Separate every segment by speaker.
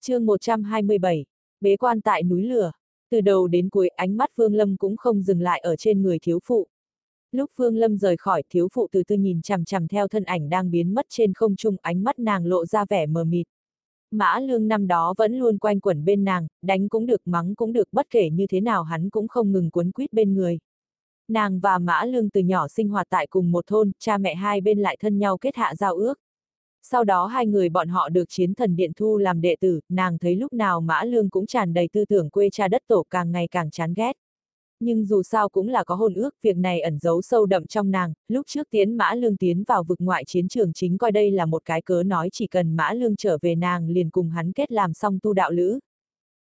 Speaker 1: chương 127, bế quan tại núi lửa. Từ đầu đến cuối ánh mắt Vương Lâm cũng không dừng lại ở trên người thiếu phụ. Lúc Vương Lâm rời khỏi thiếu phụ từ từ nhìn chằm chằm theo thân ảnh đang biến mất trên không trung ánh mắt nàng lộ ra vẻ mờ mịt. Mã lương năm đó vẫn luôn quanh quẩn bên nàng, đánh cũng được mắng cũng được bất kể như thế nào hắn cũng không ngừng cuốn quýt bên người. Nàng và Mã lương từ nhỏ sinh hoạt tại cùng một thôn, cha mẹ hai bên lại thân nhau kết hạ giao ước. Sau đó hai người bọn họ được chiến thần điện thu làm đệ tử, nàng thấy lúc nào Mã Lương cũng tràn đầy tư tưởng quê cha đất tổ càng ngày càng chán ghét. Nhưng dù sao cũng là có hôn ước, việc này ẩn giấu sâu đậm trong nàng, lúc trước tiến Mã Lương tiến vào vực ngoại chiến trường chính coi đây là một cái cớ nói chỉ cần Mã Lương trở về nàng liền cùng hắn kết làm xong tu đạo lữ.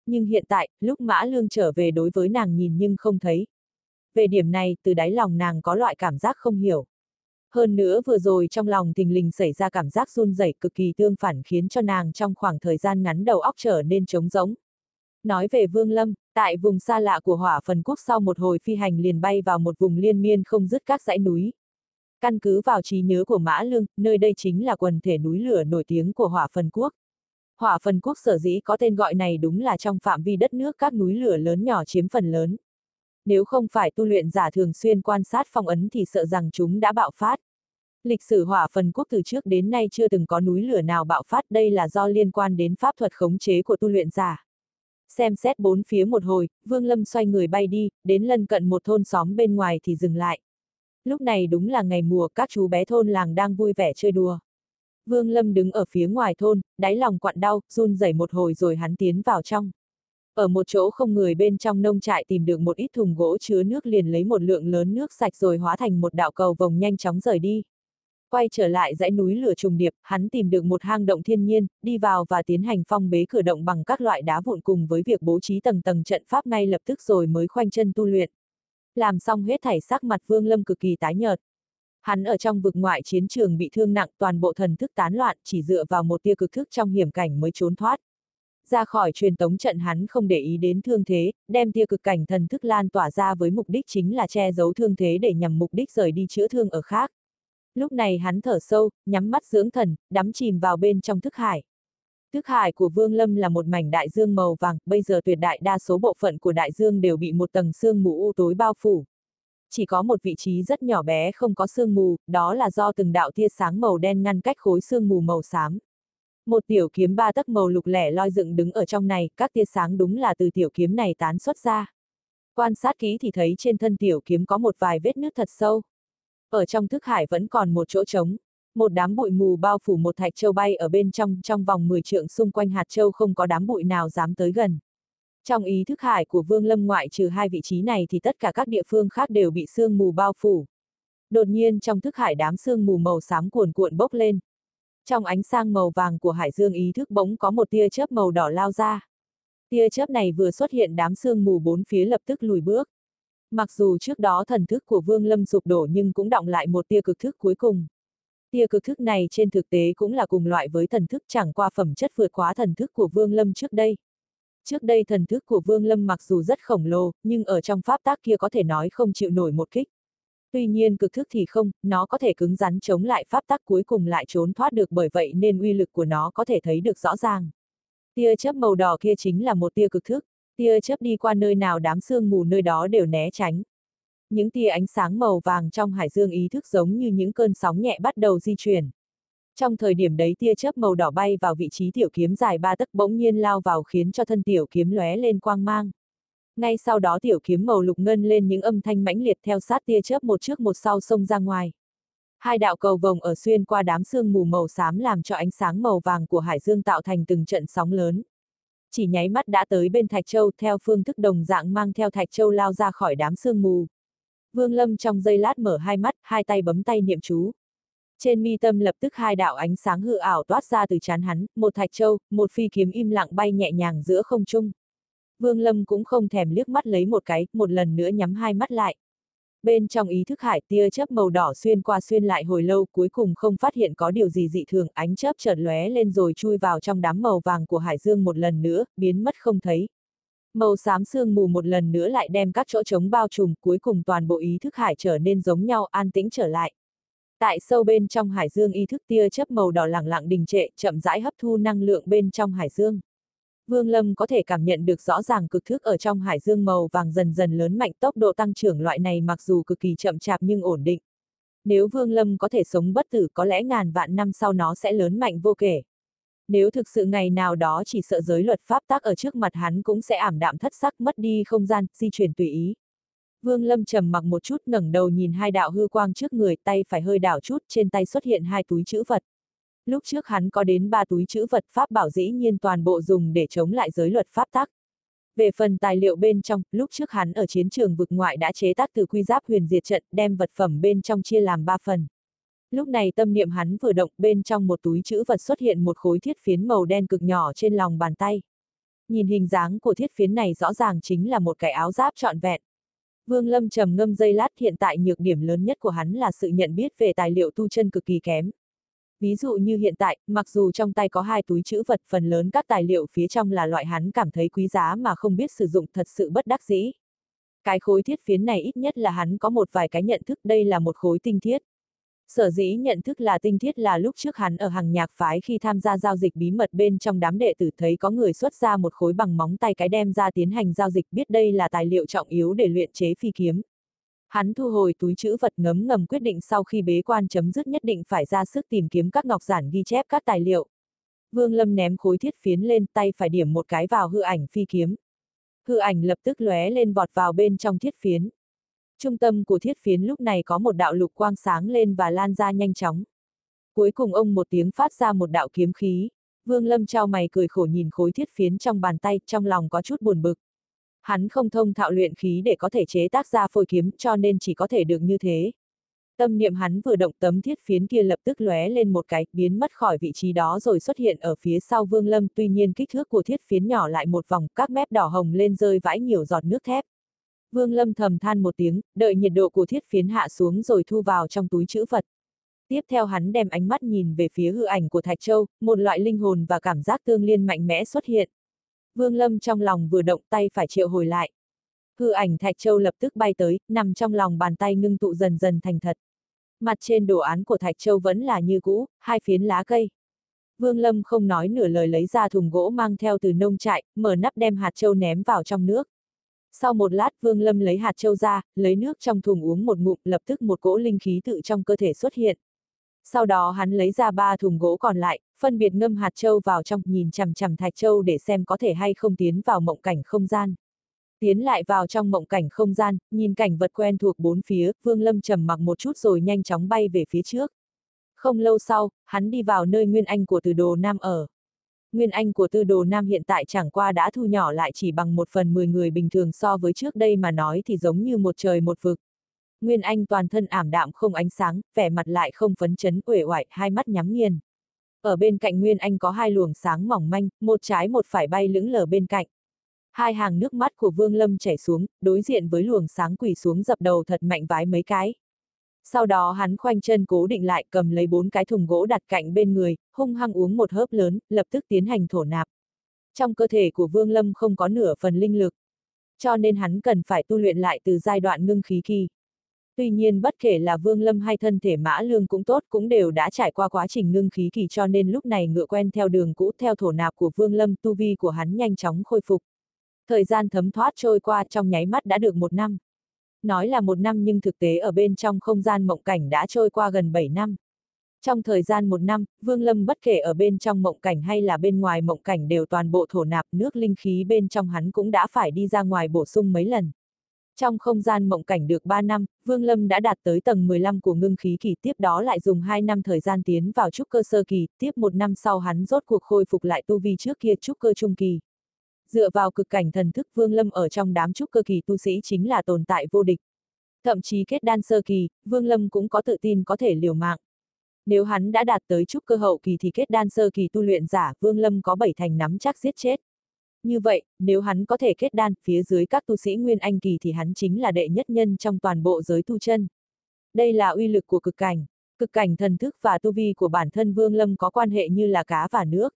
Speaker 1: Nhưng hiện tại, lúc Mã Lương trở về đối với nàng nhìn nhưng không thấy. Về điểm này, từ đáy lòng nàng có loại cảm giác không hiểu. Hơn nữa vừa rồi trong lòng thình lình xảy ra cảm giác run rẩy cực kỳ tương phản khiến cho nàng trong khoảng thời gian ngắn đầu óc trở nên trống rỗng. Nói về Vương Lâm, tại vùng xa lạ của hỏa phần quốc sau một hồi phi hành liền bay vào một vùng liên miên không dứt các dãy núi. Căn cứ vào trí nhớ của Mã Lương, nơi đây chính là quần thể núi lửa nổi tiếng của hỏa phần quốc. Hỏa phần quốc sở dĩ có tên gọi này đúng là trong phạm vi đất nước các núi lửa lớn nhỏ chiếm phần lớn. Nếu không phải tu luyện giả thường xuyên quan sát phong ấn thì sợ rằng chúng đã bạo phát. Lịch sử hỏa phần quốc từ trước đến nay chưa từng có núi lửa nào bạo phát đây là do liên quan đến pháp thuật khống chế của tu luyện giả. Xem xét bốn phía một hồi, Vương Lâm xoay người bay đi, đến lân cận một thôn xóm bên ngoài thì dừng lại. Lúc này đúng là ngày mùa các chú bé thôn làng đang vui vẻ chơi đùa. Vương Lâm đứng ở phía ngoài thôn, đáy lòng quặn đau, run rẩy một hồi rồi hắn tiến vào trong. Ở một chỗ không người bên trong nông trại tìm được một ít thùng gỗ chứa nước liền lấy một lượng lớn nước sạch rồi hóa thành một đạo cầu vòng nhanh chóng rời đi. Quay trở lại dãy núi lửa trùng điệp, hắn tìm được một hang động thiên nhiên, đi vào và tiến hành phong bế cửa động bằng các loại đá vụn cùng với việc bố trí tầng tầng trận pháp ngay lập tức rồi mới khoanh chân tu luyện. Làm xong hết thảy sắc mặt Vương Lâm cực kỳ tái nhợt. Hắn ở trong vực ngoại chiến trường bị thương nặng toàn bộ thần thức tán loạn chỉ dựa vào một tia cực thức trong hiểm cảnh mới trốn thoát. Ra khỏi truyền tống trận hắn không để ý đến thương thế, đem tia cực cảnh thần thức lan tỏa ra với mục đích chính là che giấu thương thế để nhằm mục đích rời đi chữa thương ở khác. Lúc này hắn thở sâu, nhắm mắt dưỡng thần, đắm chìm vào bên trong thức hải. Thức hải của Vương Lâm là một mảnh đại dương màu vàng, bây giờ tuyệt đại đa số bộ phận của đại dương đều bị một tầng sương mù u tối bao phủ. Chỉ có một vị trí rất nhỏ bé không có sương mù, đó là do từng đạo tia sáng màu đen ngăn cách khối sương mù màu xám. Một tiểu kiếm ba tấc màu lục lẻ loi dựng đứng ở trong này, các tia sáng đúng là từ tiểu kiếm này tán xuất ra. Quan sát kỹ thì thấy trên thân tiểu kiếm có một vài vết nước thật sâu. Ở trong thức hải vẫn còn một chỗ trống, một đám bụi mù bao phủ một thạch châu bay ở bên trong, trong vòng 10 trượng xung quanh hạt châu không có đám bụi nào dám tới gần. Trong ý thức hải của Vương Lâm ngoại trừ hai vị trí này thì tất cả các địa phương khác đều bị sương mù bao phủ. Đột nhiên trong thức hải đám sương mù màu xám cuồn cuộn bốc lên. Trong ánh sang màu vàng của hải dương ý thức bỗng có một tia chớp màu đỏ lao ra. Tia chớp này vừa xuất hiện đám sương mù bốn phía lập tức lùi bước. Mặc dù trước đó thần thức của Vương Lâm sụp đổ nhưng cũng động lại một tia cực thức cuối cùng. Tia cực thức này trên thực tế cũng là cùng loại với thần thức chẳng qua phẩm chất vượt quá thần thức của Vương Lâm trước đây. Trước đây thần thức của Vương Lâm mặc dù rất khổng lồ, nhưng ở trong pháp tác kia có thể nói không chịu nổi một kích. Tuy nhiên cực thức thì không, nó có thể cứng rắn chống lại pháp tắc cuối cùng lại trốn thoát được bởi vậy nên uy lực của nó có thể thấy được rõ ràng. Tia chớp màu đỏ kia chính là một tia cực thức, tia chớp đi qua nơi nào đám sương mù nơi đó đều né tránh. Những tia ánh sáng màu vàng trong hải dương ý thức giống như những cơn sóng nhẹ bắt đầu di chuyển. Trong thời điểm đấy tia chớp màu đỏ bay vào vị trí tiểu kiếm dài ba tấc bỗng nhiên lao vào khiến cho thân tiểu kiếm lóe lên quang mang. Ngay sau đó tiểu kiếm màu lục ngân lên những âm thanh mãnh liệt theo sát tia chớp một trước một sau xông ra ngoài. Hai đạo cầu vồng ở xuyên qua đám sương mù màu xám làm cho ánh sáng màu vàng của hải dương tạo thành từng trận sóng lớn. Chỉ nháy mắt đã tới bên Thạch Châu theo phương thức đồng dạng mang theo Thạch Châu lao ra khỏi đám sương mù. Vương Lâm trong giây lát mở hai mắt, hai tay bấm tay niệm chú. Trên mi tâm lập tức hai đạo ánh sáng hư ảo toát ra từ chán hắn, một Thạch Châu, một phi kiếm im lặng bay nhẹ nhàng giữa không trung. Vương Lâm cũng không thèm liếc mắt lấy một cái, một lần nữa nhắm hai mắt lại. Bên trong ý thức hải tia chớp màu đỏ xuyên qua xuyên lại hồi lâu cuối cùng không phát hiện có điều gì dị thường ánh chớp chợt lóe lên rồi chui vào trong đám màu vàng của hải dương một lần nữa, biến mất không thấy. Màu xám sương mù một lần nữa lại đem các chỗ trống bao trùm cuối cùng toàn bộ ý thức hải trở nên giống nhau an tĩnh trở lại. Tại sâu bên trong hải dương ý thức tia chớp màu đỏ lẳng lặng đình trệ, chậm rãi hấp thu năng lượng bên trong hải dương. Vương Lâm có thể cảm nhận được rõ ràng cực thước ở trong hải dương màu vàng dần dần lớn mạnh tốc độ tăng trưởng loại này mặc dù cực kỳ chậm chạp nhưng ổn định. Nếu Vương Lâm có thể sống bất tử có lẽ ngàn vạn năm sau nó sẽ lớn mạnh vô kể. Nếu thực sự ngày nào đó chỉ sợ giới luật pháp tác ở trước mặt hắn cũng sẽ ảm đạm thất sắc mất đi không gian, di chuyển tùy ý. Vương Lâm trầm mặc một chút ngẩng đầu nhìn hai đạo hư quang trước người tay phải hơi đảo chút trên tay xuất hiện hai túi chữ vật. Lúc trước hắn có đến ba túi chữ vật pháp bảo dĩ nhiên toàn bộ dùng để chống lại giới luật pháp tắc Về phần tài liệu bên trong, lúc trước hắn ở chiến trường vực ngoại đã chế tác từ quy giáp huyền diệt trận đem vật phẩm bên trong chia làm ba phần. Lúc này tâm niệm hắn vừa động bên trong một túi chữ vật xuất hiện một khối thiết phiến màu đen cực nhỏ trên lòng bàn tay. Nhìn hình dáng của thiết phiến này rõ ràng chính là một cái áo giáp trọn vẹn. Vương Lâm trầm ngâm dây lát hiện tại nhược điểm lớn nhất của hắn là sự nhận biết về tài liệu tu chân cực kỳ kém. Ví dụ như hiện tại, mặc dù trong tay có hai túi chữ vật phần lớn các tài liệu phía trong là loại hắn cảm thấy quý giá mà không biết sử dụng thật sự bất đắc dĩ. Cái khối thiết phiến này ít nhất là hắn có một vài cái nhận thức đây là một khối tinh thiết. Sở dĩ nhận thức là tinh thiết là lúc trước hắn ở hàng nhạc phái khi tham gia giao dịch bí mật bên trong đám đệ tử thấy có người xuất ra một khối bằng móng tay cái đem ra tiến hành giao dịch biết đây là tài liệu trọng yếu để luyện chế phi kiếm. Hắn thu hồi túi chữ vật ngấm ngầm quyết định sau khi bế quan chấm dứt nhất định phải ra sức tìm kiếm các ngọc giản ghi chép các tài liệu. Vương Lâm ném khối thiết phiến lên tay phải điểm một cái vào hư ảnh phi kiếm. Hư ảnh lập tức lóe lên vọt vào bên trong thiết phiến. Trung tâm của thiết phiến lúc này có một đạo lục quang sáng lên và lan ra nhanh chóng. Cuối cùng ông một tiếng phát ra một đạo kiếm khí. Vương Lâm trao mày cười khổ nhìn khối thiết phiến trong bàn tay, trong lòng có chút buồn bực. Hắn không thông thạo luyện khí để có thể chế tác ra phôi kiếm cho nên chỉ có thể được như thế. Tâm niệm hắn vừa động tấm thiết phiến kia lập tức lóe lên một cái, biến mất khỏi vị trí đó rồi xuất hiện ở phía sau Vương Lâm, tuy nhiên kích thước của thiết phiến nhỏ lại một vòng, các mép đỏ hồng lên rơi vãi nhiều giọt nước thép. Vương Lâm thầm than một tiếng, đợi nhiệt độ của thiết phiến hạ xuống rồi thu vào trong túi chữ vật. Tiếp theo hắn đem ánh mắt nhìn về phía hư ảnh của Thạch Châu, một loại linh hồn và cảm giác tương liên mạnh mẽ xuất hiện. Vương Lâm trong lòng vừa động tay phải triệu hồi lại. Hư ảnh Thạch Châu lập tức bay tới, nằm trong lòng bàn tay ngưng tụ dần dần thành thật. Mặt trên đồ án của Thạch Châu vẫn là như cũ, hai phiến lá cây. Vương Lâm không nói nửa lời lấy ra thùng gỗ mang theo từ nông trại, mở nắp đem hạt châu ném vào trong nước. Sau một lát Vương Lâm lấy hạt châu ra, lấy nước trong thùng uống một ngụm, lập tức một cỗ linh khí tự trong cơ thể xuất hiện. Sau đó hắn lấy ra ba thùng gỗ còn lại, phân biệt ngâm hạt châu vào trong, nhìn chằm chằm thạch châu để xem có thể hay không tiến vào mộng cảnh không gian. Tiến lại vào trong mộng cảnh không gian, nhìn cảnh vật quen thuộc bốn phía, Vương Lâm trầm mặc một chút rồi nhanh chóng bay về phía trước. Không lâu sau, hắn đi vào nơi Nguyên Anh của Từ Đồ Nam ở. Nguyên Anh của Tư Đồ Nam hiện tại chẳng qua đã thu nhỏ lại chỉ bằng một phần mười người bình thường so với trước đây mà nói thì giống như một trời một vực. Nguyên Anh toàn thân ảm đạm không ánh sáng, vẻ mặt lại không phấn chấn uể oải, hai mắt nhắm nghiền. Ở bên cạnh Nguyên Anh có hai luồng sáng mỏng manh, một trái một phải bay lững lờ bên cạnh. Hai hàng nước mắt của Vương Lâm chảy xuống, đối diện với luồng sáng quỷ xuống dập đầu thật mạnh vái mấy cái. Sau đó hắn khoanh chân cố định lại cầm lấy bốn cái thùng gỗ đặt cạnh bên người, hung hăng uống một hớp lớn, lập tức tiến hành thổ nạp. Trong cơ thể của Vương Lâm không có nửa phần linh lực. Cho nên hắn cần phải tu luyện lại từ giai đoạn ngưng khí kỳ. Tuy nhiên bất kể là Vương Lâm hay thân thể Mã Lương cũng tốt cũng đều đã trải qua quá trình ngưng khí kỳ cho nên lúc này ngựa quen theo đường cũ theo thổ nạp của Vương Lâm tu vi của hắn nhanh chóng khôi phục. Thời gian thấm thoát trôi qua trong nháy mắt đã được một năm. Nói là một năm nhưng thực tế ở bên trong không gian mộng cảnh đã trôi qua gần 7 năm. Trong thời gian một năm, Vương Lâm bất kể ở bên trong mộng cảnh hay là bên ngoài mộng cảnh đều toàn bộ thổ nạp nước linh khí bên trong hắn cũng đã phải đi ra ngoài bổ sung mấy lần. Trong không gian mộng cảnh được 3 năm, Vương Lâm đã đạt tới tầng 15 của ngưng khí kỳ tiếp đó lại dùng 2 năm thời gian tiến vào trúc cơ sơ kỳ, tiếp một năm sau hắn rốt cuộc khôi phục lại tu vi trước kia trúc cơ trung kỳ. Dựa vào cực cảnh thần thức Vương Lâm ở trong đám trúc cơ kỳ tu sĩ chính là tồn tại vô địch. Thậm chí kết đan sơ kỳ, Vương Lâm cũng có tự tin có thể liều mạng. Nếu hắn đã đạt tới trúc cơ hậu kỳ thì kết đan sơ kỳ tu luyện giả, Vương Lâm có bảy thành nắm chắc giết chết. Như vậy, nếu hắn có thể kết đan, phía dưới các tu sĩ Nguyên Anh kỳ thì hắn chính là đệ nhất nhân trong toàn bộ giới tu chân. Đây là uy lực của cực cảnh. Cực cảnh thần thức và tu vi của bản thân Vương Lâm có quan hệ như là cá và nước.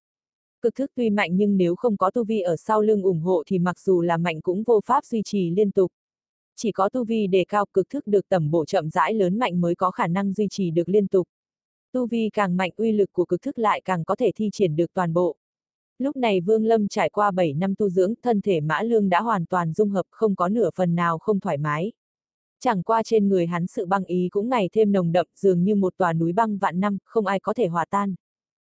Speaker 1: Cực thức tuy mạnh nhưng nếu không có tu vi ở sau lưng ủng hộ thì mặc dù là mạnh cũng vô pháp duy trì liên tục. Chỉ có tu vi đề cao cực thức được tầm bổ chậm rãi lớn mạnh mới có khả năng duy trì được liên tục. Tu vi càng mạnh uy lực của cực thức lại càng có thể thi triển được toàn bộ. Lúc này Vương Lâm trải qua 7 năm tu dưỡng, thân thể Mã Lương đã hoàn toàn dung hợp, không có nửa phần nào không thoải mái. Chẳng qua trên người hắn sự băng ý cũng ngày thêm nồng đậm, dường như một tòa núi băng vạn năm, không ai có thể hòa tan.